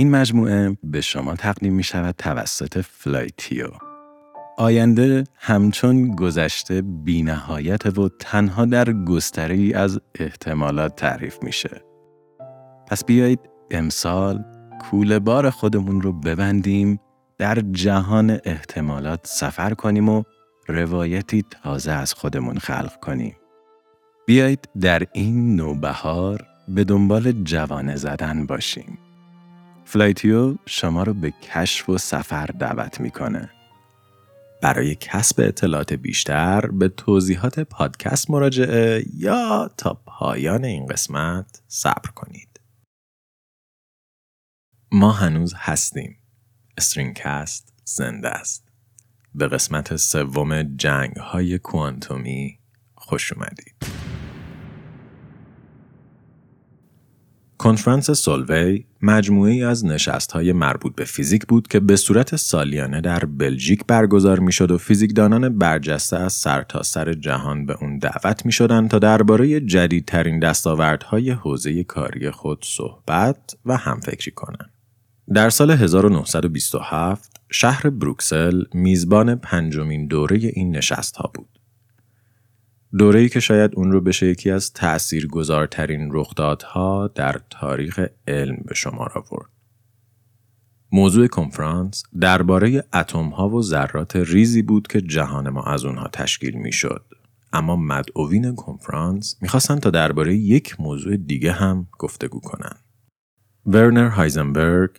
این مجموعه به شما تقدیم می شود توسط فلایتیو. آینده همچون گذشته بینهایت و تنها در گستره‌ای از احتمالات تعریف میشه. پس بیایید امسال کوله بار خودمون رو ببندیم در جهان احتمالات سفر کنیم و روایتی تازه از خودمون خلق کنیم. بیایید در این نوبهار به دنبال جوانه زدن باشیم. فلایتیو شما رو به کشف و سفر دعوت می‌کنه. برای کسب اطلاعات بیشتر به توضیحات پادکست مراجعه یا تا پایان این قسمت صبر کنید. ما هنوز هستیم. StringCast زنده است. به قسمت سوم جنگ های کوانتومی خوش اومدید. کنفرانس سولوی مجموعی از نشست های مربوط به فیزیک بود که به صورت سالیانه در بلژیک برگزار می شد و فیزیکدانان برجسته از سرتاسر سر جهان به اون دعوت می شدن تا درباره جدیدترین دستاوردهای حوزه کاری خود صحبت و همفکری کنند. در سال 1927 شهر بروکسل میزبان پنجمین دوره این نشست ها بود. دوره‌ای که شاید اون رو بشه یکی از تأثیرگذارترین رخدادها در تاریخ علم به شمار آورد. موضوع کنفرانس درباره ها و ذرات ریزی بود که جهان ما از اونها تشکیل می‌شد. اما مدعوین کنفرانس می‌خواستن تا درباره یک موضوع دیگه هم گفتگو کنن. ورنر هایزنبرگ،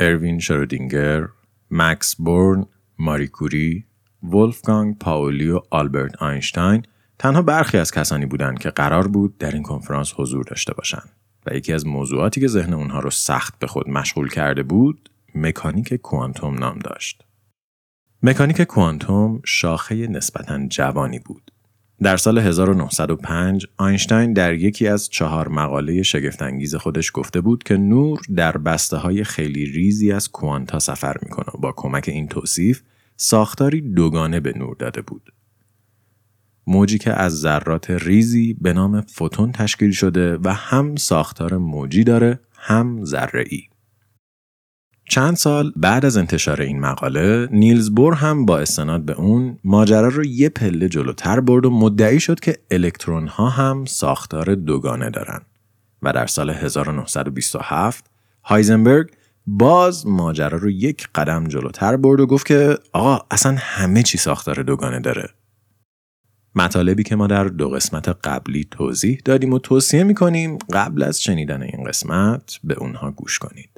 اروین شرودینگر، مکس بورن، ماری کوری، ولفگانگ پاولی و آلبرت آینشتاین تنها برخی از کسانی بودند که قرار بود در این کنفرانس حضور داشته باشند و یکی از موضوعاتی که ذهن اونها رو سخت به خود مشغول کرده بود مکانیک کوانتوم نام داشت. مکانیک کوانتوم شاخه نسبتا جوانی بود. در سال 1905 آینشتاین در یکی از چهار مقاله شگفتانگیز خودش گفته بود که نور در بسته های خیلی ریزی از کوانتا سفر می‌کنه و با کمک این توصیف ساختاری دوگانه به نور داده بود. موجی که از ذرات ریزی به نام فوتون تشکیل شده و هم ساختار موجی داره هم ذره ای. چند سال بعد از انتشار این مقاله نیلز بور هم با استناد به اون ماجرا رو یه پله جلوتر برد و مدعی شد که الکترون ها هم ساختار دوگانه دارن و در سال 1927 هایزنبرگ باز ماجرا رو یک قدم جلوتر برد و گفت که آقا اصلا همه چی ساختار دوگانه داره مطالبی که ما در دو قسمت قبلی توضیح دادیم و توصیه می‌کنیم قبل از شنیدن این قسمت به اونها گوش کنید.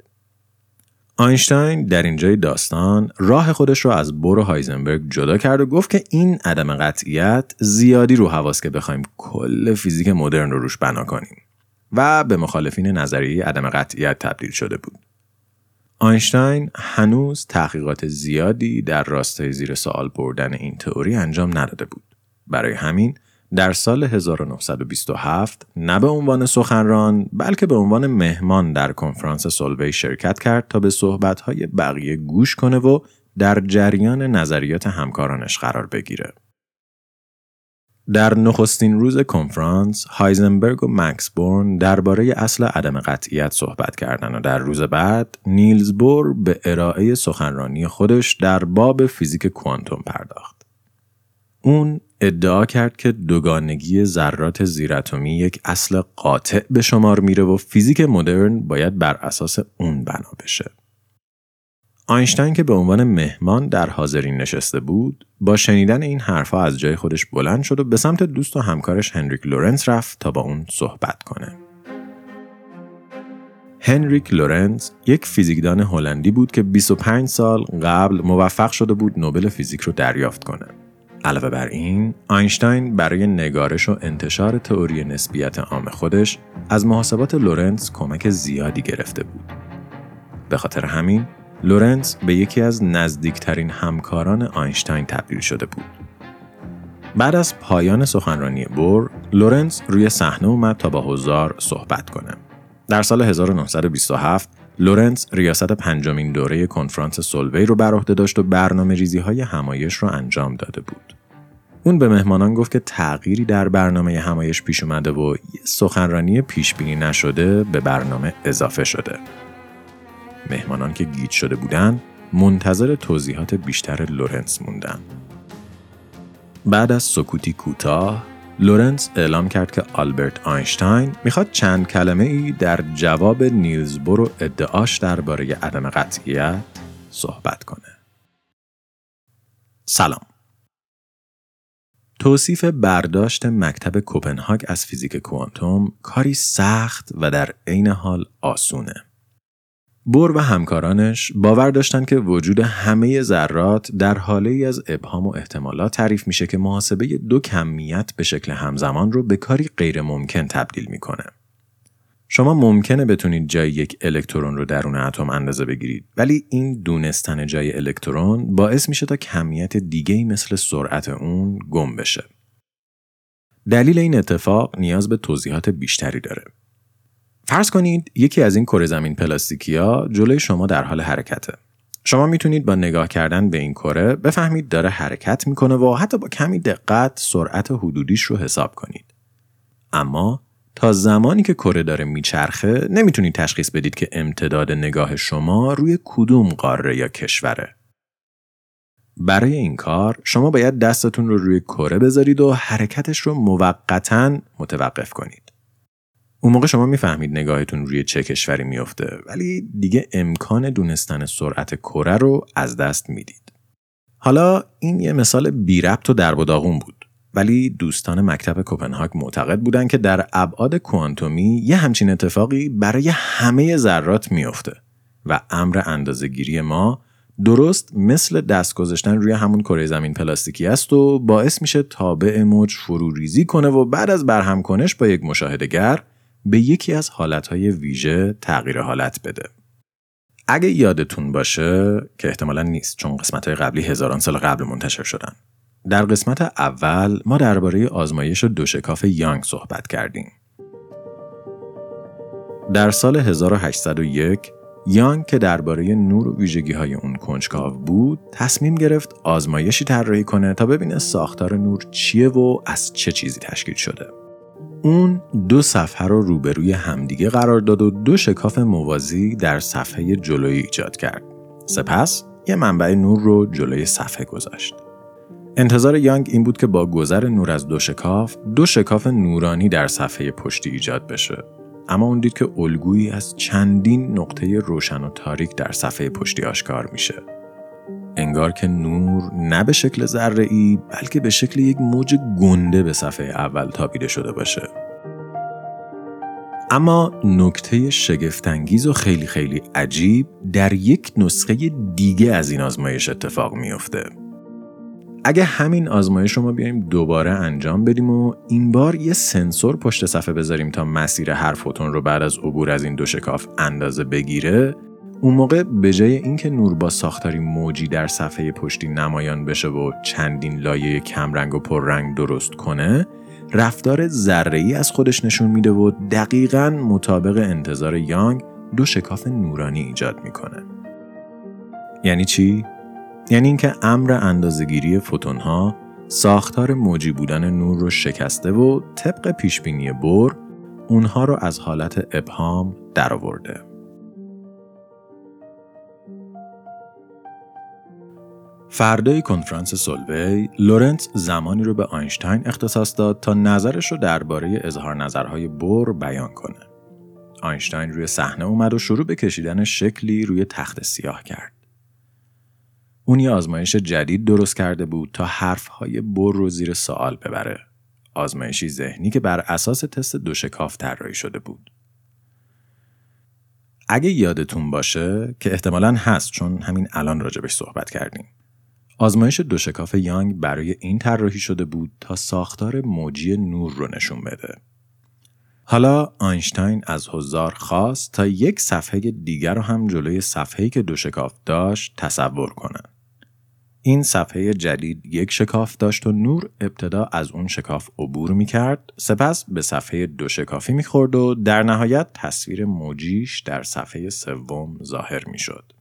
آینشتاین در اینجای داستان راه خودش رو از بور هایزنبرگ جدا کرد و گفت که این عدم قطعیت زیادی رو حواس که بخوایم کل فیزیک مدرن رو روش بنا کنیم و به مخالفین نظریه عدم قطعیت تبدیل شده بود. آینشتاین هنوز تحقیقات زیادی در راستای زیر سوال بردن این تئوری انجام نداده بود. برای همین در سال 1927 نه به عنوان سخنران بلکه به عنوان مهمان در کنفرانس سولوی شرکت کرد تا به صحبتهای بقیه گوش کنه و در جریان نظریات همکارانش قرار بگیره. در نخستین روز کنفرانس هایزنبرگ و مکس بورن درباره اصل عدم قطعیت صحبت کردند و در روز بعد نیلز بور به ارائه سخنرانی خودش در باب فیزیک کوانتوم پرداخت. اون ادعا کرد که دوگانگی ذرات زیراتمی یک اصل قاطع به شمار میره و فیزیک مدرن باید بر اساس اون بنا بشه. آینشتین که به عنوان مهمان در حاضرین نشسته بود با شنیدن این حرفها از جای خودش بلند شد و به سمت دوست و همکارش هنریک لورنس رفت تا با اون صحبت کنه. هنریک لورنس یک فیزیکدان هلندی بود که 25 سال قبل موفق شده بود نوبل فیزیک رو دریافت کنه. علاوه بر این، آینشتاین برای نگارش و انتشار تئوری نسبیت عام خودش از محاسبات لورنس کمک زیادی گرفته بود. به خاطر همین، لورنس به یکی از نزدیکترین همکاران آینشتاین تبدیل شده بود. بعد از پایان سخنرانی بور، لورنس روی صحنه اومد تا با حضار صحبت کنه. در سال 1927 لورنس ریاست پنجمین دوره کنفرانس سولوی رو بر عهده داشت و برنامه ریزی های همایش رو انجام داده بود. اون به مهمانان گفت که تغییری در برنامه همایش پیش اومده و سخنرانی پیش بینی نشده به برنامه اضافه شده. مهمانان که گیج شده بودند منتظر توضیحات بیشتر لورنس موندن. بعد از سکوتی کوتاه لورنس اعلام کرد که آلبرت آینشتاین می‌خواد چند کلمه ای در جواب نیلز بور و ادعاش درباره عدم قطعیت صحبت کنه. سلام. توصیف برداشت مکتب کوپنهاگ از فیزیک کوانتوم کاری سخت و در عین حال آسونه. بور و همکارانش باور داشتند که وجود همه ذرات در حاله ای از ابهام و احتمالات تعریف میشه که محاسبه دو کمیت به شکل همزمان رو به کاری غیر ممکن تبدیل می‌کنه. شما ممکنه بتونید جای یک الکترون رو درون اتم اندازه بگیرید ولی این دونستن جای الکترون باعث میشه تا کمیت دیگه مثل سرعت اون گم بشه. دلیل این اتفاق نیاز به توضیحات بیشتری داره. فرض کنید یکی از این کره زمین پلاستیکیا جلوی شما در حال حرکته. شما می‌تونید با نگاه کردن به این کره بفهمید داره حرکت می‌کنه و حتی با کمی دقت سرعت حدودیش رو حساب کنید. اما تا زمانی که کره داره میچرخه نمی‌تونید تشخیص بدید که امتداد نگاه شما روی کدوم قاره یا کشوره. برای این کار شما باید دستتون رو روی کره بذارید و حرکتش رو موقتا متوقف کنید. اون موقع شما می‌فهمید نگاهتون روی چه کشوری میفته ولی دیگه امکان دونستن سرعت کره رو از دست می‌دید. حالا این یه مثال بی ربط و درب و داغون بود ولی دوستان مکتب کوپنهاگ معتقد بودند که در ابعاد کوانتومی یه همچین اتفاقی برای همه ذرات میفته و امر اندازهگیری ما درست مثل دست گذاشتن روی همون کره زمین پلاستیکی است و باعث میشه تابع موج فرو ریزی کنه و بعد از برهم کنش با یک مشاهدهگر به یکی از حالتهای ویژه تغییر حالت بده. اگه یادتون باشه که احتمالا نیست چون قسمت قبلی هزاران سال قبل منتشر شدن. در قسمت اول ما درباره آزمایش دو شکاف یانگ صحبت کردیم. در سال 1801 یانگ که درباره نور و ویژگی های اون کنجکاو بود تصمیم گرفت آزمایشی طراحی کنه تا ببینه ساختار نور چیه و از چه چیزی تشکیل شده. اون دو صفحه رو روبروی همدیگه قرار داد و دو شکاف موازی در صفحه جلویی ایجاد کرد. سپس یه منبع نور رو جلوی صفحه گذاشت. انتظار یانگ این بود که با گذر نور از دو شکاف، دو شکاف نورانی در صفحه پشتی ایجاد بشه. اما اون دید که الگویی از چندین نقطه روشن و تاریک در صفحه پشتی آشکار میشه. انگار که نور نه به شکل ذره ای بلکه به شکل یک موج گنده به صفحه اول تابیده شده باشه. اما نکته شگفتانگیز و خیلی خیلی عجیب در یک نسخه دیگه از این آزمایش اتفاق میافته. اگه همین آزمایش رو ما بیایم دوباره انجام بدیم و این بار یه سنسور پشت صفحه بذاریم تا مسیر هر فوتون رو بعد از عبور از این دو شکاف اندازه بگیره اون موقع به جای اینکه نور با ساختاری موجی در صفحه پشتی نمایان بشه و چندین لایه کمرنگ و پررنگ درست کنه رفتار ذره از خودش نشون میده و دقیقا مطابق انتظار یانگ دو شکاف نورانی ایجاد می‌کنه یعنی چی یعنی اینکه امر اندازهگیری فوتون ها ساختار موجی بودن نور رو شکسته و طبق پیشبینی بور اونها رو از حالت ابهام درآورده. فردای کنفرانس سولوی، لورنس زمانی رو به آینشتاین اختصاص داد تا نظرش رو درباره اظهار نظرهای بور بیان کنه. آینشتاین روی صحنه اومد و شروع به کشیدن شکلی روی تخته سیاه کرد. اون یه آزمایش جدید درست کرده بود تا حرفهای بور رو زیر سوال ببره. آزمایشی ذهنی که بر اساس تست دو شکاف طراحی شده بود. اگه یادتون باشه که احتمالا هست چون همین الان راجبش صحبت کردیم. آزمایش دو شکاف یانگ برای این طراحی شده بود تا ساختار موجی نور رو نشون بده. حالا آینشتاین از حضار خواست تا یک صفحه دیگر رو هم جلوی صفحه‌ای که دو شکاف داشت تصور کنن. این صفحه جدید یک شکاف داشت و نور ابتدا از اون شکاف عبور می کرد سپس به صفحه دو شکافی می خورد و در نهایت تصویر موجیش در صفحه سوم ظاهر می شد.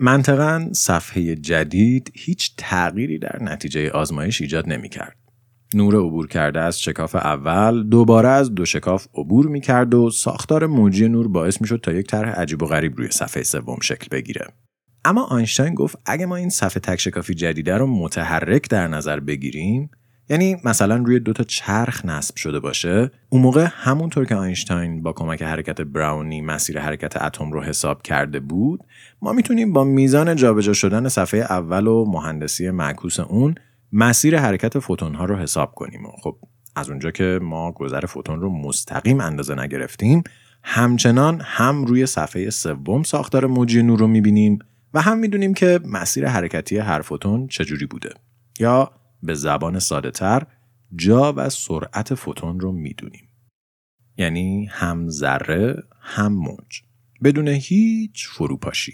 منطقا صفحه جدید هیچ تغییری در نتیجه آزمایش ایجاد نمی کرد. نور عبور کرده از شکاف اول دوباره از دو شکاف عبور می‌کرد و ساختار موجی نور باعث می‌شد تا یک طرح عجیب و غریب روی صفحه سوم شکل بگیره. اما آینشتاین گفت اگه ما این صفحه تک شکافی جدیده رو متحرک در نظر بگیریم یعنی مثلا روی دو تا چرخ نصب شده باشه اون موقع همونطور که آینشتاین با کمک حرکت براونی مسیر حرکت اتم رو حساب کرده بود ما می‌تونیم با میزان جابجا شدن صفحه اول و مهندسی معکوس اون مسیر حرکت فوتون ها رو حساب کنیم. و خب از اونجا که ما گذر فوتون رو مستقیم اندازه نگرفتیم همچنان هم روی صفحه سوم ساختار موجی نور رو می‌بینیم و هم می‌دونیم که مسیر حرکتی هر فوتون چجوری بوده. یا به زبان ساده تر جا و سرعت فوتون رو می‌دونیم یعنی هم ذره هم موج بدون هیچ فروپاشی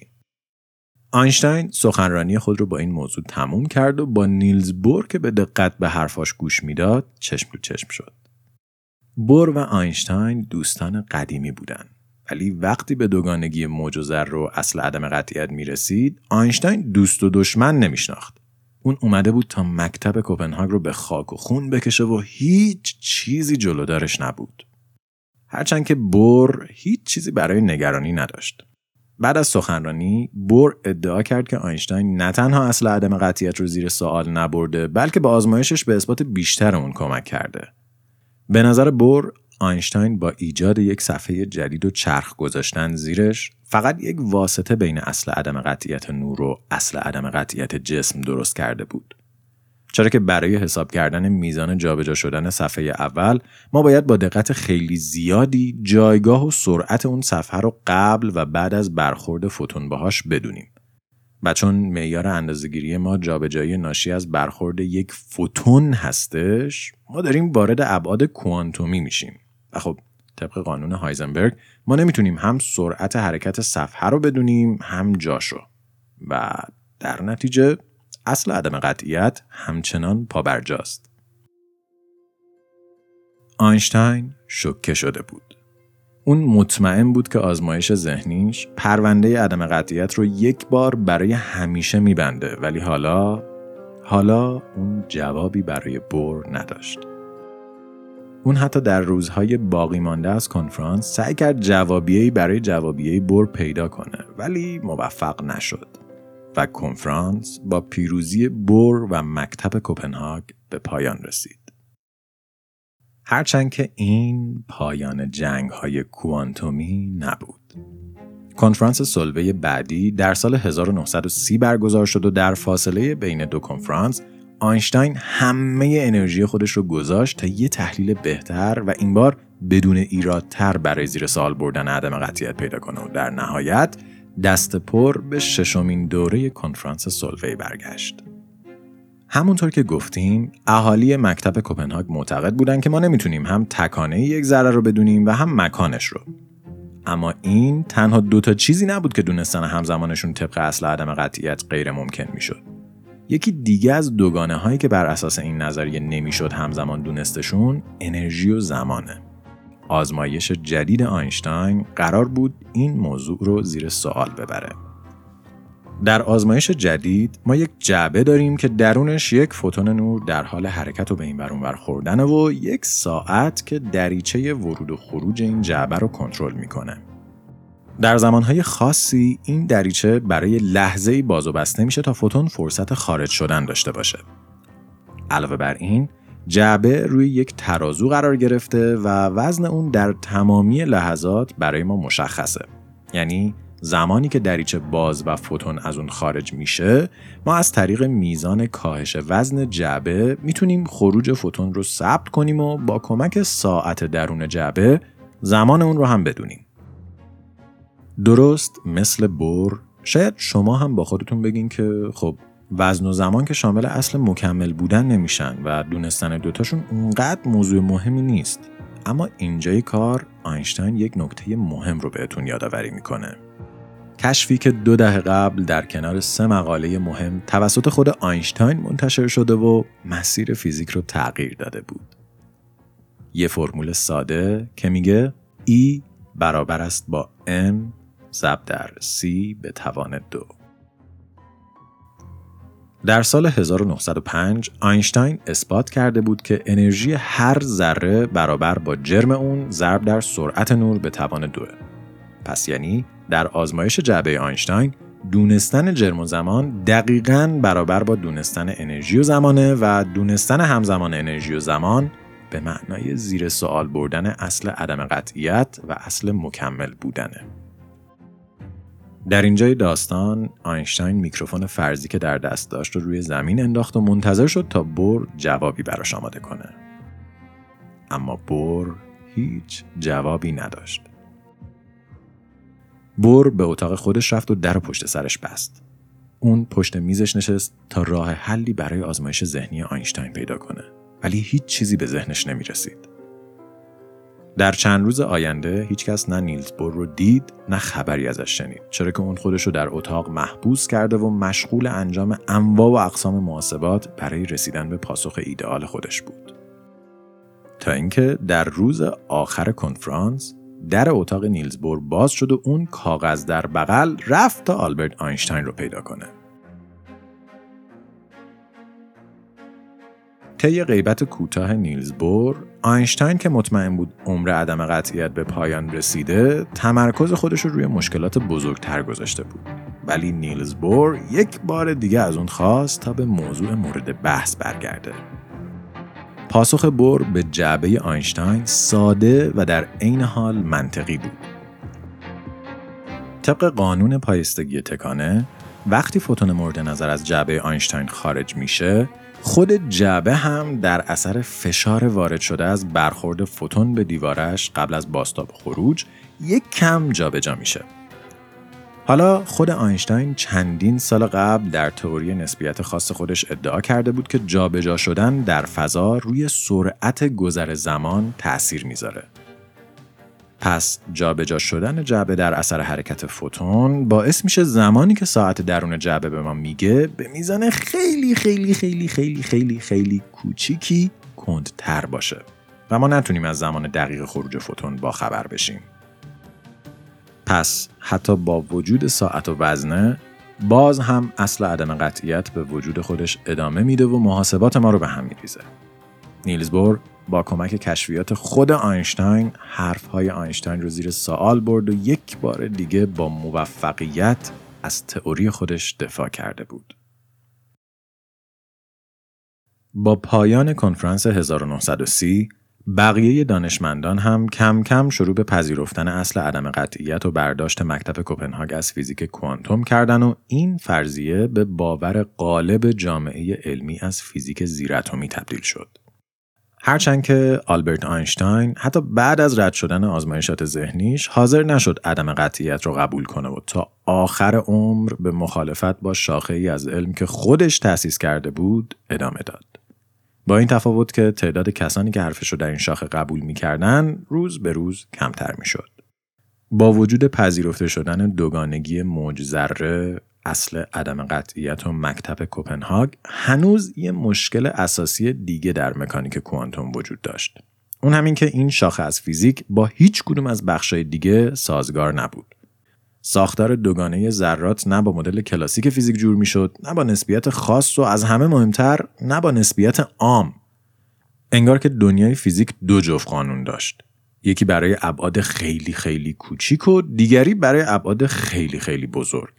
آینشتین سخنرانی خود رو با این موضوع تموم کرد و با نیلز بور که به دقت به حرفاش گوش می‌داد چشم رو چشم شد. بور و آینشتین دوستان قدیمی بودند. ولی وقتی به دوگانگی موج و ذره و اصل عدم قطعیت می رسید آینشتین دوست و دشمن نمیشناخت. اون اومده بود تا مکتب کوپنهاگ رو به خاک و خون بکشه و هیچ چیزی جلودارش نبود. هرچند که بور هیچ چیزی برای نگرانی نداشت. بعد از سخنرانی بور ادعا کرد که آینشتاین نه تنها اصل عدم قطعیت رو زیر سوال نبرده بلکه به آزمایشش به اثبات بیشتر اون کمک کرده به نظر بور آینشتاین با ایجاد یک صفحه جدید و چرخ گذاشتن زیرش فقط یک واسطه بین اصل عدم قطعیت نور و اصل عدم قطعیت جسم درست کرده بود. چرا که برای حساب کردن میزان جابجا شدن صفحه اول ما باید با دقت خیلی زیادی جایگاه و سرعت اون صفحه رو قبل و بعد از برخورد فوتون باهاش بدونیم. و چون معیار اندازهگیری ما جابجایی ناشی از برخورد یک فوتون هستش ما داریم وارد ابعاد کوانتومی میشیم. و خب طبق قانون هایزنبرگ ما نمی‌تونیم هم سرعت حرکت صفحه رو بدونیم هم جاشو و در نتیجه اصل عدم قطعیت همچنان پابرجاست. آینشتین شکه شده بود. اون مطمئن بود که آزمایش ذهنیش پرونده عدم قطعیت رو یک بار برای همیشه میبنده ولی حالا حالا اون جوابی برای بور نداشت. اون حتی در روزهای باقی مانده از کنفرانس سعی کرد جوابیهی برای جوابیهی بور پیدا کنه ولی موفق نشد. و کنفرانس با پیروزی بور و مکتب کوپنهاگ به پایان رسید. هرچند که این پایان جنگ های کوانتومی نبود. کنفرانس سلوه بعدی در سال 1930 برگزار شد و در فاصله بین دو کنفرانس آینشتاین همه انرژی خودش رو گذاشت تا یه تحلیل بهتر و این بار بدون ایرادتر برای زیر سال بردن عدم قطعیت پیدا کنه و در نهایت دست پر به ششمین دوره کنفرانس سولوی برگشت. همونطور که گفتیم اهالی مکتب کوپنهاگ معتقد بودن که ما نمی‌تونیم هم تکانه یک ذره رو بدونیم و هم مکانش رو. اما این تنها دوتا چیزی نبود که دونستن همزمانشون طبق اصل عدم قطعیت غیر ممکن می‌شد. یکی دیگه از دوگانه هایی که بر اساس این نظریه نمی‌شد همزمان دونستشون انرژی و زمانه. آزمایش جدید آینشتاین قرار بود این موضوع رو زیر سوال ببره. در آزمایش جدید ما یک جعبه داریم که درونش یک فوتون نور در حال حرکت و به این برون خوردن و یک ساعت که دریچه ورود و خروج این جعبه رو کنترل می‌کنه. در زمانهای خاصی این دریچه برای لحظه‌ای باز و بسته میشه تا فوتون فرصت خارج شدن داشته باشه. علاوه بر این جعبه روی یک ترازو قرار گرفته و وزن اون در تمامی لحظات برای ما مشخصه یعنی زمانی که دریچه باز و فوتون از اون خارج میشه ما از طریق میزان کاهش وزن جعبه می‌تونیم خروج فوتون رو ثبت کنیم و با کمک ساعت درون جعبه زمان اون رو هم بدونیم درست مثل بور شاید شما هم با خودتون بگین که خب وزن و زمان که شامل اصل مکمل بودن نمیشن و دونستن دوتاشون اونقدر موضوع مهمی نیست. اما اینجای کار آینشتاین یک نکته مهم رو بهتون یادآوری می‌کنه. کشفی که دو دهه قبل در کنار سه مقاله مهم توسط خود آینشتاین منتشر شده و مسیر فیزیک رو تغییر داده بود. یه فرمول ساده که میگه E برابر است با M ضرب در C به توان دو در سال 1905 آینشتاین اثبات کرده بود که انرژی هر ذره برابر با جرم اون ضرب در سرعت نور به توان دوه. پس یعنی در آزمایش جعبه آینشتاین دونستن جرم و زمان دقیقا برابر با دونستن انرژی و زمانه و دونستن همزمان انرژی و زمان به معنای زیر سوال بردن اصل عدم قطعیت و اصل مکمل بودنه. در اینجای داستان آینشتاین میکروفون فرضی که در دست داشت رو روی زمین انداخت و منتظر شد تا بور جوابی براش آماده کنه. اما بور هیچ جوابی نداشت. بور به اتاق خودش رفت و در پشت سرش بست. اون پشت میزش نشست تا راه حلی برای آزمایش ذهنی آینشتاین پیدا کنه. ولی هیچ چیزی به ذهنش نمی رسید. در چند روز آینده هیچکس نه نیلز بور رو دید نه خبری ازش شنید. چرا که اون خودش رو در اتاق محبوس کرده و مشغول انجام انواع و اقسام محاسبات برای رسیدن به پاسخ ایدئال خودش بود. تا اینکه در روز آخر کنفرانس در اتاق نیلز بور باز شد و اون کاغذ در بغل رفت تا آلبرت آینشتاین رو پیدا کنه. طی غیبت کوتاه نیلز بور آینشتاین که مطمئن بود عمر عدم قطعیت به پایان رسیده تمرکز خودش رو روی مشکلات بزرگتر گذاشته بود. ولی نیلز بور یک بار دیگه از اون خواست تا به موضوع مورد بحث برگرده. پاسخ بور به جعبه آینشتاین ساده و در عین حال منطقی بود. طبق قانون پایستگی تکانه وقتی فوتون مورد نظر از جعبه آینشتاین خارج میشه خود جعبه هم در اثر فشار وارد شده از برخورد فوتون به دیوارش قبل از باستاب خروج یک کم جابجا میشه. حالا خود آینشتاین چندین سال قبل در تئوری نسبیت خاص خودش ادعا کرده بود که جابجا شدن در فضا روی سرعت گذر زمان تأثیر می‌ذاره. پس جابجا شدن جعبه در اثر حرکت فوتون باعث میشه زمانی که ساعت درون جعبه به ما میگه به میزان خیلی خیلی خیلی خیلی خیلی خیلی کوچیکی کندتر باشه و ما نتونیم از زمان دقیق خروج فوتون با خبر بشیم. پس حتی با وجود ساعت و وزنه باز هم اصل عدم قطعیت به وجود خودش ادامه میده و محاسبات ما رو به هم میریزه. نیلز بور با کمک کشفیات خود آینشتاین حرفهای آینشتاین رو زیر سوال برد و یک بار دیگه با موفقیت از تئوری خودش دفاع کرده بود. با پایان کنفرانس 1930 بقیه دانشمندان هم کم کم شروع به پذیرفتن اصل عدم قطعیت و برداشت مکتب کوپنهاگ از فیزیک کوانتوم کردن و این فرضیه به باور غالب جامعه علمی از فیزیک زیراتمی تبدیل شد. هرچند که آلبرت آینشتاین حتی بعد از رد شدن آزمایشات ذهنیش حاضر نشد عدم قطعیت رو قبول کنه و تا آخر عمر به مخالفت با شاخه ای از علم که خودش تأسیس کرده بود ادامه داد. با این تفاوت که تعداد کسانی که حرفش رو در این شاخه قبول می‌کردن روز به روز کمتر می‌شد. با وجود پذیرفته شدن دوگانگی موج ذره اصل عدم قطعیت و مکتب کوپنهاگ هنوز یه مشکل اساسی دیگه در مکانیک کوانتوم وجود داشت. اون همین که این شاخه از فیزیک با هیچ کدوم از بخشای دیگه سازگار نبود. ساختار دوگانه ذرات نه با مدل کلاسیک فیزیک جور می‌شد نه با نسبیت خاص و از همه مهمتر نه با نسبیت عام انگار که دنیای فیزیک دو جفت قانون داشت یکی برای ابعاد خیلی خیلی کوچیک و دیگری برای ابعاد خیلی خیلی بزرگ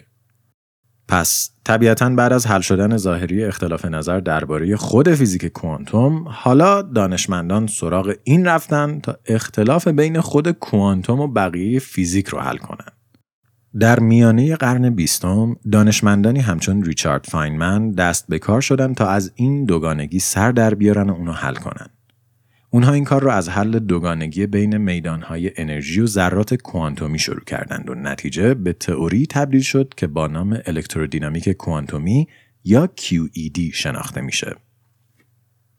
پس طبیعتا بعد از حل شدن ظاهری اختلاف نظر درباره خود فیزیک کوانتوم حالا دانشمندان سراغ این رفتن تا اختلاف بین خود کوانتوم و بقیه فیزیک رو حل کنن در میانه قرن بیستم دانشمندانی همچون ریچارد فاینمن دست به کار شدن تا از این دوگانگی سر در بیارن و اونو حل کنن. اونها این کار را از حل دوگانگی بین میدانهای انرژی و ذرات کوانتومی شروع کردند و نتیجه به تئوری تبدیل شد که با نام الکترودینامیک کوانتومی یا QED شناخته میشه.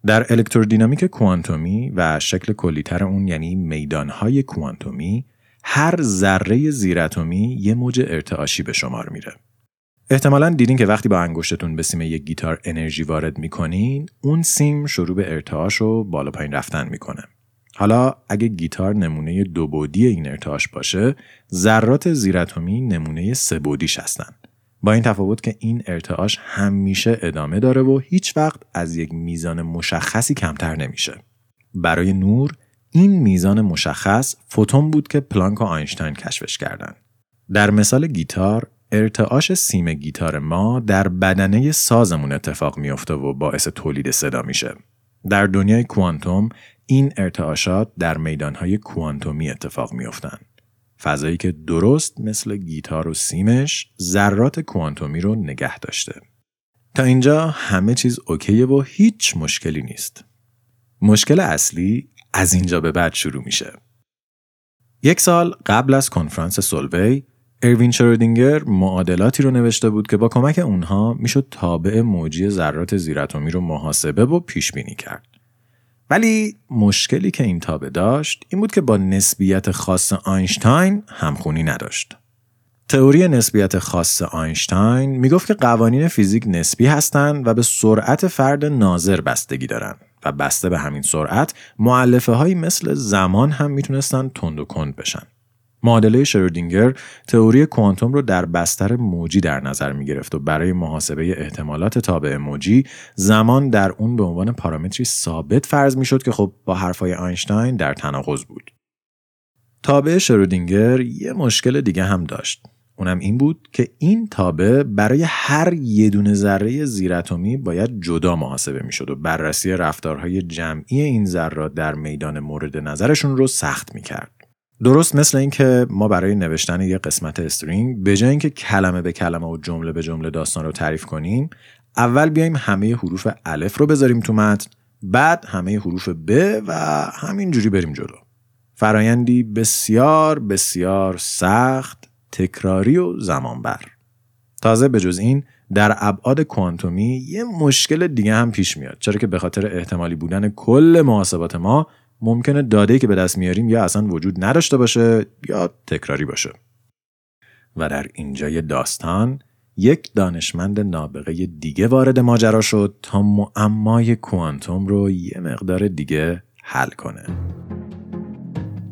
در الکترودینامیک کوانتومی و شکل کلیتر اون یعنی میدانهای کوانتومی هر ذره زیراتمی یه موج ارتعاشی به شمار میره. احتمالا دیدین که وقتی با انگشتتون به سیم یک گیتار انرژی وارد می‌کنین اون سیم شروع به ارتعاش و بالا پایین رفتن می‌کنه. حالا اگه گیتار نمونه دو بودی این ارتعاش باشه ذرات زیراتمی نمونه سه بودیش هستن با این تفاوت که این ارتعاش همیشه ادامه داره و هیچ وقت از یک میزان مشخصی کمتر نمیشه. برای نور این میزان مشخص فوتون بود که پلانک و آینشتاین کشفش کردند. در مثال گیتار ارتعاش سیم گیتار ما در بدنه سازمون اتفاق میافته و باعث تولید صدا میشه. در دنیای کوانتوم این ارتعاشات در میدانهای کوانتومی اتفاق میافتند. فضایی که درست مثل گیتار و سیمش ذرات کوانتومی رو نگه داشته. تا اینجا همه چیز اوکیه و هیچ مشکلی نیست. مشکل اصلی از اینجا به بعد شروع میشه. یک سال قبل از کنفرانس سولوی اروین شرودینگر معادلاتی رو نوشته بود که با کمک اونها می‌شد تابع موجی ذرات زیراتمی رو محاسبه و پیش بینی کرد. ولی مشکلی که این تابع داشت این بود که با نسبیت خاص آینشتاین همخونی نداشت. تئوری نسبیت خاص آینشتاین می‌گفت که قوانین فیزیک نسبی هستند و به سرعت فرد ناظر بستگی دارند و بسته به همین سرعت معلفه مثل زمان هم می‌تونستن تند و کند بشن. معادله شرودینگر تئوری کوانتوم رو در بستر موجی در نظر می گرفت و برای محاسبه احتمالات تابع موجی زمان در اون به عنوان پارامتری ثابت فرض می شد که خب با حرفای آینشتاین در تناقض بود. تابع شرودینگر یه مشکل دیگه هم داشت. اونم این بود که این تابع برای هر یه دونه ذره زیراتمی باید جدا محاسبه می‌شد و بررسی رفتارهای جمعی این ذرات در میدان مورد نظرشون رو سخت می‌کرد. درست مثل اینکه ما برای نوشتن یه قسمت استرینگ به جای اینکه کلمه به کلمه و جمله به جمله داستان رو تعریف کنیم اول بیایم همه حروف الف رو بذاریم تو متن بعد همه حروف ب و همینجوری بریم جلو. فرایندی بسیار بسیار سخت تکراری و زمانبر. تازه به جز این در ابعاد کوانتومی یه مشکل دیگه هم پیش میاد چرا که به خاطر احتمالی بودن کل محاسبات ما ممکنه داده که به دست میاریم یا اصلا وجود نداشته باشه یا تکراری باشه. و در اینجای داستان یک دانشمند نابغه دیگه وارد ماجرا شد تا معمای کوانتوم رو یه مقدار دیگه حل کنه.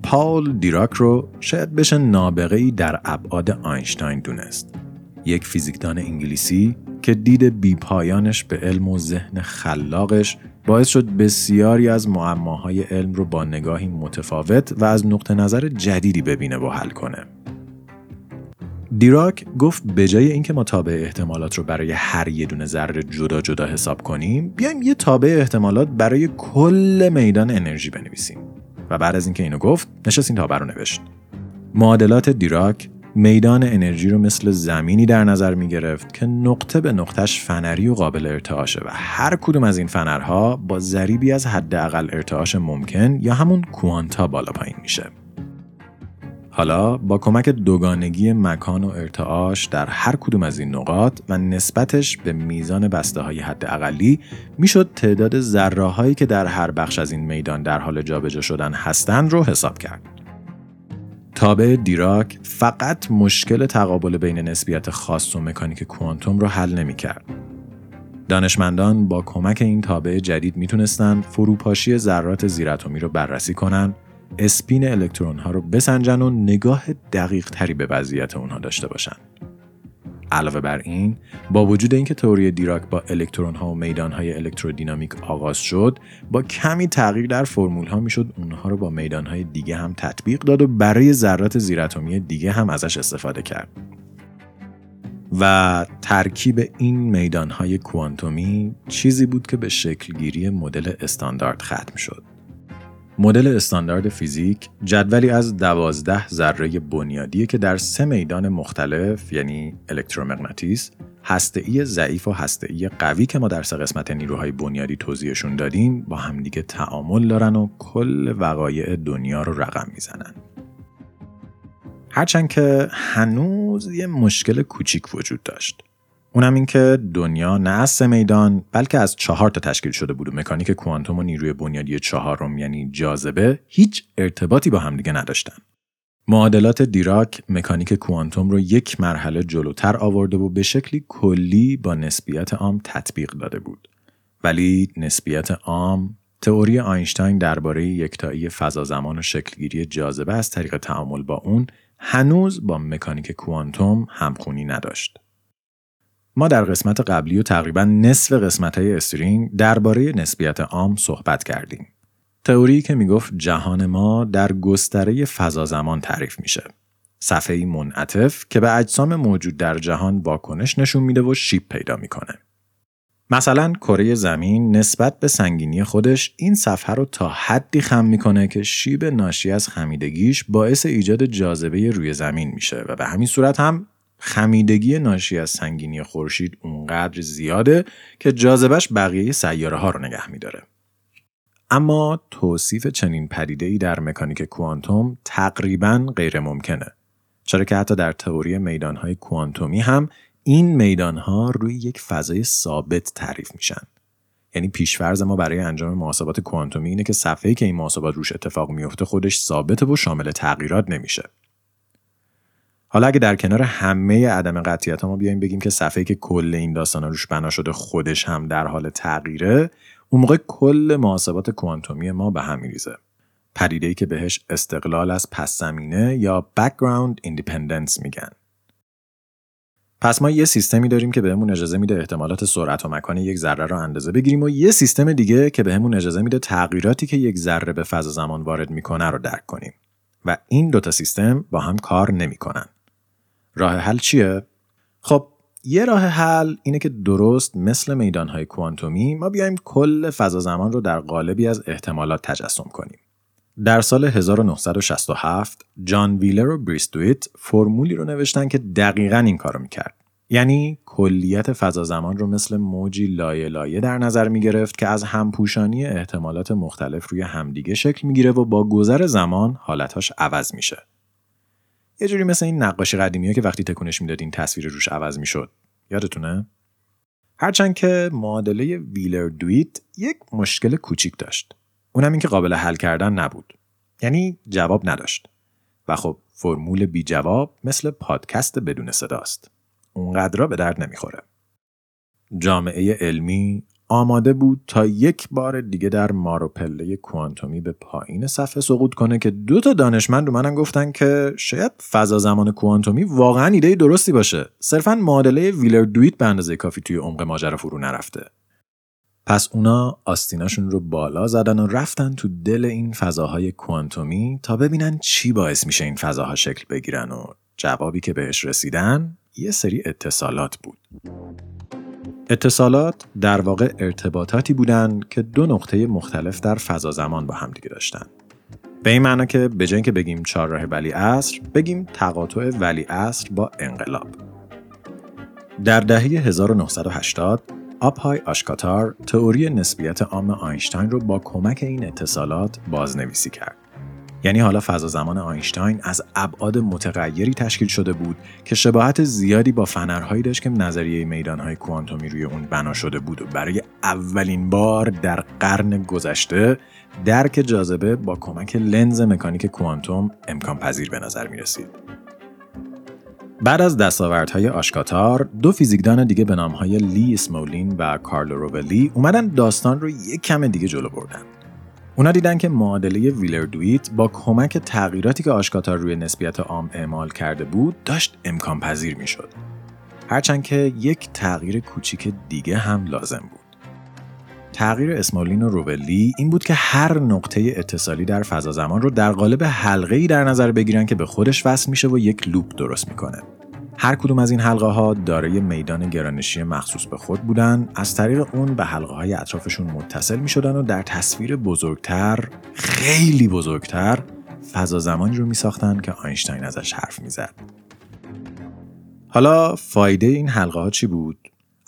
پاول دیراک رو شاید بشه نابغه ای در ابعاد آینشتاین دونست. یک فیزیکدان انگلیسی که دید بیپایانش به علم و ذهن خلاقش باعث شد بسیاری از معماهای علم رو با نگاهی متفاوت و از نقطه نظر جدیدی ببینه و حل کنه. دیراک گفت به جای اینکه ما تابع احتمالات رو برای هر یه دونه ذره جدا جدا حساب کنیم بیایم یه تابع احتمالات برای کل میدان انرژی بنویسیم و بعد از اینکه اینو گفت نشست این تابع رو نوشت معادلات دیراک میدان انرژی رو مثل زمینی در نظر می گرفت که نقطه به نقطش فنری و قابل ارتعاشه و هر کدوم از این فنرها با ضریبی از حداقل ارتعاش ممکن یا همون کوانتا بالا پایین میشه. حالا با کمک دوگانگی مکان و ارتعاش در هر کدوم از این نقاط و نسبتش به میزان بسته های حد اقلی می‌شد تعداد ذره که در هر بخش از این میدان در حال جابجا شدن هستند رو حساب کرد. تابع دیراک فقط مشکل تقابل بین نسبیت خاص و مکانیک کوانتوم رو حل نمی کرد. دانشمندان با کمک این تابع جدید می‌تونستند فروپاشی ذرات زیراتمی رو بررسی کنند، اسپین الکترون ها رو بسنجن و نگاه دقیق تری به وضعیت اونها داشته باشند. علاوه بر این با وجود اینکه تئوری دیراک با الکترون ها و میدان های الکترودینامیک آغاز شد با کمی تغییر در فرمول ها می‌شد اونها رو با میدان های دیگه هم تطبیق داد و برای ذرات زیراتمی دیگه هم ازش استفاده کرد. و ترکیب این میدان های کوانتومی چیزی بود که به شکلگیری مدل استاندارد ختم شد. مدل استاندارد فیزیک جدولی از دوازده ذره بنیادیه که در سه میدان مختلف یعنی الکترومغناطیس، هسته‌ای ضعیف و هسته‌ای قوی که ما در سه قسمت نیروهای بنیادی توضیحشون دادیم با همدیگه تعامل دارن و کل وقایع دنیا رو رقم می‌زنن. هرچند که هنوز یه مشکل کوچیک وجود داشت. اونم این که دنیا نه از سه میدان بلکه از چهار تا تشکیل شده بود و مکانیک کوانتوم و نیروی بنیادی چهارم یعنی جاذبه هیچ ارتباطی با همدیگه نداشتن. معادلات دیراک مکانیک کوانتوم رو یک مرحله جلوتر آورده و به شکلی کلی با نسبیت عام تطبیق داده بود. ولی نسبیت عام تئوری آینشتاین درباره یکتایی فضا زمان و شکلگیری جاذبه از طریق تعامل با اون هنوز با مکانیک کوانتوم همخونی نداشت. ما در قسمت قبلی و تقریبا نصف قسمت های استرینگ درباره نسبیت عام صحبت کردیم. تئوری که می‌گفت جهان ما در گستره فضا زمان تعریف میشه. صفحه منعطف که به اجسام موجود در جهان واکنش نشون میده و شیب پیدا می‌کنه. مثلا کره زمین نسبت به سنگینی خودش این صفحه رو تا حدی خم می‌کنه که شیب ناشی از خمیدگیش باعث ایجاد جاذبه روی زمین میشه و به همین صورت هم خمیدگی ناشی از سنگینی خورشید اونقدر زیاده که جاذبش بقیه سیاره ها رو نگه میداره. اما توصیف چنین پدیده ای در مکانیک کوانتوم تقریبا غیر ممکنه. چرا که حتی در تئوری میدانهای کوانتومی هم این میدانها روی یک فضای ثابت تعریف میشن. یعنی پیشفرز ما برای انجام محاسبات کوانتومی اینه که صفحه‌ای که این محاسبات روش اتفاق میفته خودش ثابته و شامل تغییرات نمیشه. حالا اگه در کنار همه عدم قطعیت ما بیایم بگیم که صفحه که کل این داستان روش بنا شده خودش هم در حال تغییره اون موقع کل محاسبات کوانتومی ما به هم میریزه. پدیده که بهش استقلال از پس زمینه یا background independence میگن. پس ما یه سیستمی داریم که بهمون اجازه میده احتمالات سرعت و مکان یک ذره رو اندازه بگیریم و یه سیستم دیگه که بهمون اجازه میده تغییراتی که یک ذره به فضا زمان وارد می‌کنه رو درک کنیم. و این دوتا سیستم با هم کار نمی‌کنن. راه حل چیه؟ خب یه راه حل اینه که درست مثل میدانهای کوانتومی ما بیایم کل فضا زمان رو در قالبی از احتمالات تجسم کنیم. در سال 1967 جان ویلر و بریستویت فرمولی رو نوشتن که دقیقا این کارو می‌کرد. یعنی کلیت فضا زمان رو مثل موجی لایه لایه در نظر می گرفت که از همپوشانی احتمالات مختلف روی همدیگه شکل می‌گیره و با گذر زمان حالتاش عوض میشه. یه جوری مثل این نقاشی قدیمی ها که وقتی تکونش می‌دادین تصویر روش عوض می‌شد. یادتونه؟ هرچند که معادله ویلر دویت یک مشکل کوچیک داشت. اونم این که قابل حل کردن نبود. یعنی جواب نداشت. و خب فرمول بی جواب مثل پادکست بدون صداست. اونقدر به درد نمی‌خوره. جامعه علمی آماده بود تا یک بار دیگه در مارو پله کوانتومی به پایین صفحه سقوط کنه که دو تا دانشمند منم گفتن که شاید فضا زمان کوانتومی واقعا ایده درستی باشه. صرفا معادله ویلر دویت به اندازه کافی توی عمق ماجرا فرو نرفته. پس اونا آستیناشون رو بالا زدن و رفتن تو دل این فضاهای کوانتومی تا ببینن چی باعث میشه این فضاها شکل بگیرن و جوابی که بهش رسیدن یه سری اتصالات بود. اتصالات در واقع ارتباطاتی بودند که دو نقطه مختلف در فضا زمان با همدیگه داشتن. به این معنا که به که بگیم چهارراه ولی اصر بگیم تقاطع ولی اصر با انقلاب. در دهه 1980 آپهای آشکاتار تئوری نسبیت عام آینشتاین رو با کمک این اتصالات بازنویسی کرد. یعنی حالا فضا زمان آینشتاین از ابعاد متغیری تشکیل شده بود که شباهت زیادی با فنرهایی داشت که نظریه میدانهای کوانتومی روی اون بنا شده بود و برای اولین بار در قرن گذشته درک جاذبه با کمک لنز مکانیک کوانتوم امکان پذیر به نظر می رسید. بعد از دستاوردهای آشکاتار دو فیزیکدان دیگه به نامهای لی اسمولین و کارلو روولی اومدن داستان رو یک کم دیگه جلو بردن اونا دیدن که معادله ویلر دویت با کمک تغییراتی که آشکاتار روی نسبیت عام اعمال کرده بود داشت امکان پذیر می شد. هرچند که یک تغییر کوچیک دیگه هم لازم بود. تغییر اسمالین و روولی این بود که هر نقطه اتصالی در فضا زمان رو در قالب حلقه ای در نظر بگیرن که به خودش وصل میشه و یک لوپ درست می‌کنه. هر کدوم از این حلقه ها دارای میدان گرانشی مخصوص به خود بودن از طریق اون به حلقه های اطرافشون متصل می شدن و در تصویر بزرگتر خیلی بزرگتر فضا زمانی رو می ساختن که آینشتاین ازش حرف می زد. حالا فایده این حلقه ها چی بود؟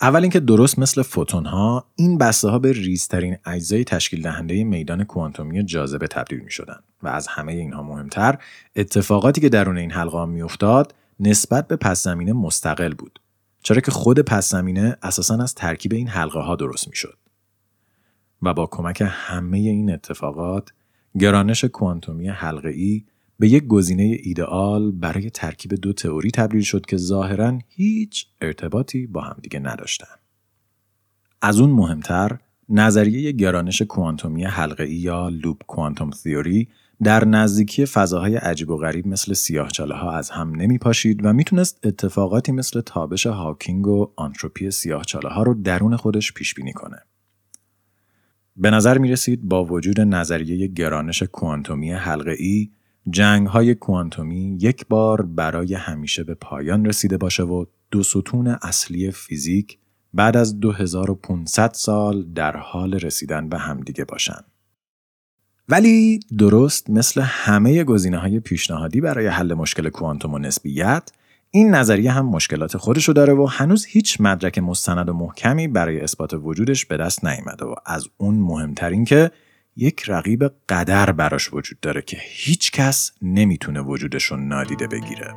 اول اینکه درست مثل فوتون ها این بسته ها به ریزترین اجزای تشکیل دهنده میدان کوانتومی جاذبه تبدیل می شدن و از همه اینها مهمتر اتفاقاتی که درون این حلقه ها می افتاد نسبت به پس زمینه مستقل بود چرا که خود پس زمینه اساسا از ترکیب این حلقه ها درست می شد. و با کمک همه این اتفاقات گرانش کوانتومی حلقه ای به یک گزینه ایدئال برای ترکیب دو تئوری تبدیل شد که ظاهرا هیچ ارتباطی با همدیگه نداشتن. از اون مهمتر نظریه گرانش کوانتومی حلقه ای یا لوپ کوانتوم تیوری در نزدیکی فضاهای عجیب و غریب مثل سیاهچاله ها از هم نمی پاشید و می‌تونست اتفاقاتی مثل تابش هاکینگ و آنتروپی سیاهچاله ها رو درون خودش پیش بینی کنه. به نظر می رسید با وجود نظریه گرانش کوانتومی حلقه ای جنگ های کوانتومی یک بار برای همیشه به پایان رسیده باشه و دو ستون اصلی فیزیک بعد از 2500 سال در حال رسیدن به همدیگه باشن. ولی درست مثل همه گزینه های پیشنهادی برای حل مشکل کوانتوم و نسبیت این نظریه هم مشکلات خودشو داره و هنوز هیچ مدرک مستند و محکمی برای اثبات وجودش به دست نیامده و از اون مهمترین که یک رقیب قدر براش وجود داره که هیچ کس نمی‌تونه وجودش رو نادیده بگیره.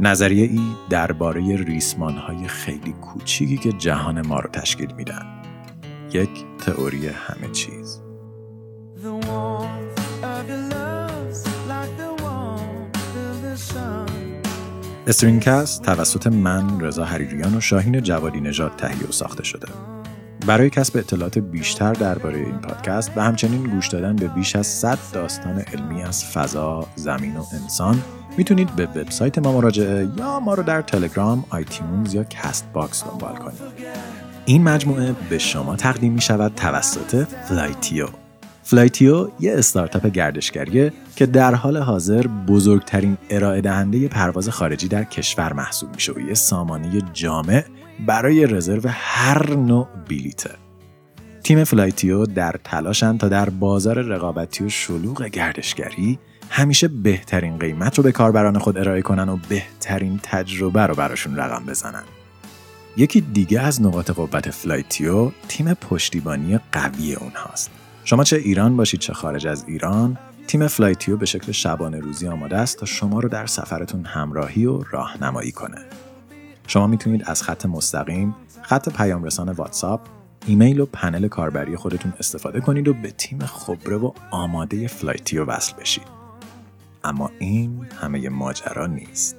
نظریه ای درباره ریسمان های خیلی کوچیکی که جهان ما رو تشکیل میدن. یک تئوری همه چیز. StringCast توسط من رضا حریریان و شاهین جوادی نژاد تهیه و ساخته شده. برای کسب اطلاعات بیشتر درباره این پادکست و همچنین گوش دادن به بیش از 100 داستان علمی از فضا، زمین و انسان می‌تونید به وبسایت ما مراجعه یا ما رو در تلگرام، iTunes یا Castbox دنبال کنید. این مجموعه به شما تقدیم می شود توسط Flytio. Flytio یه استارتاپ گردشگریه که در حال حاضر بزرگترین ارائه دهنده پرواز خارجی در کشور محسوب میشه و یه سامانه جامع برای رزرو هر نوع بلیته. تیم Flytio در تلاشن تا در بازار رقابتی و شلوغ گردشگری همیشه بهترین قیمت رو به کاربران خود ارائه کنن و بهترین تجربه رو براشون رقم بزنن. یکی دیگه از نقاط قوت Flytio تیم پشتیبانی قوی اونهاست. شما چه ایران باشید چه خارج از ایران تیم Flytio به شکل شبانه روزی آماده است تا شما رو در سفرتون همراهی و راهنمایی کنه. شما می‌تونید از خط مستقیم، خط پیام رسان واتساپ، ایمیل و پنل کاربری خودتون استفاده کنید و به تیم خبره و آماده Flytio وصل بشید. اما این همه ماجرا نیست.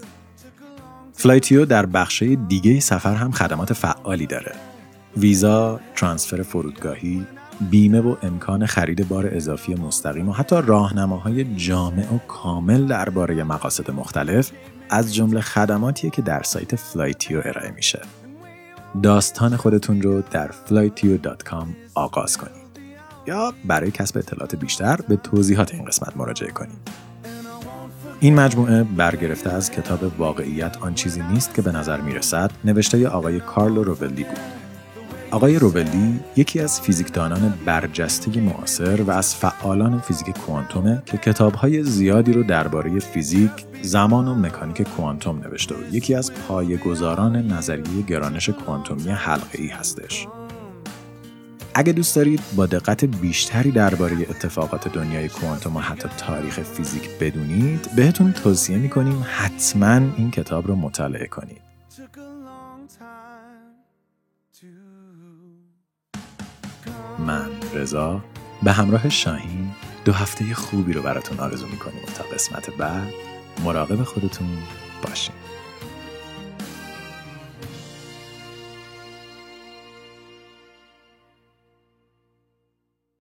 Flytio در بخشای دیگه سفر هم خدمات فعالی داره. ویزا، ترانسفر فرودگاهی، بیمه و امکان خرید بار اضافی مستقیم و حتی راهنماهای جامع و کامل درباره مقاصد مختلف از جمله خدماتیه که در سایت Flytio ارائه میشه. داستان خودتون رو در flytio.com آغاز کنید یا برای کسب اطلاعات بیشتر به توضیحات این قسمت مراجعه کنید. این مجموعه برگرفته از کتاب واقعیت آن چیزی نیست که به نظر می‌رسد نوشته آقای کارلو روبلی بود. آقای روبلی یکی از فیزیکدانان برجسته معاصر و از فعالان فیزیک کوانتومه که کتابهای زیادی رو درباره فیزیک، زمان و مکانیک کوانتوم نوشته و یکی از پایه‌گذاران نظریه گرانش کوانتومی حلقه ای هستش. اگه دوست دارید با دقت بیشتری درباره اتفاقات دنیای کوانتوم و حتی تاریخ فیزیک بدونید بهتون توصیه می‌کنیم حتما این کتاب رو مطالعه کنید. من رضا به همراه شاهین دو هفته خوبی رو براتون آرزو می‌کنیم تا قسمت بعد مراقب خودتون باشین.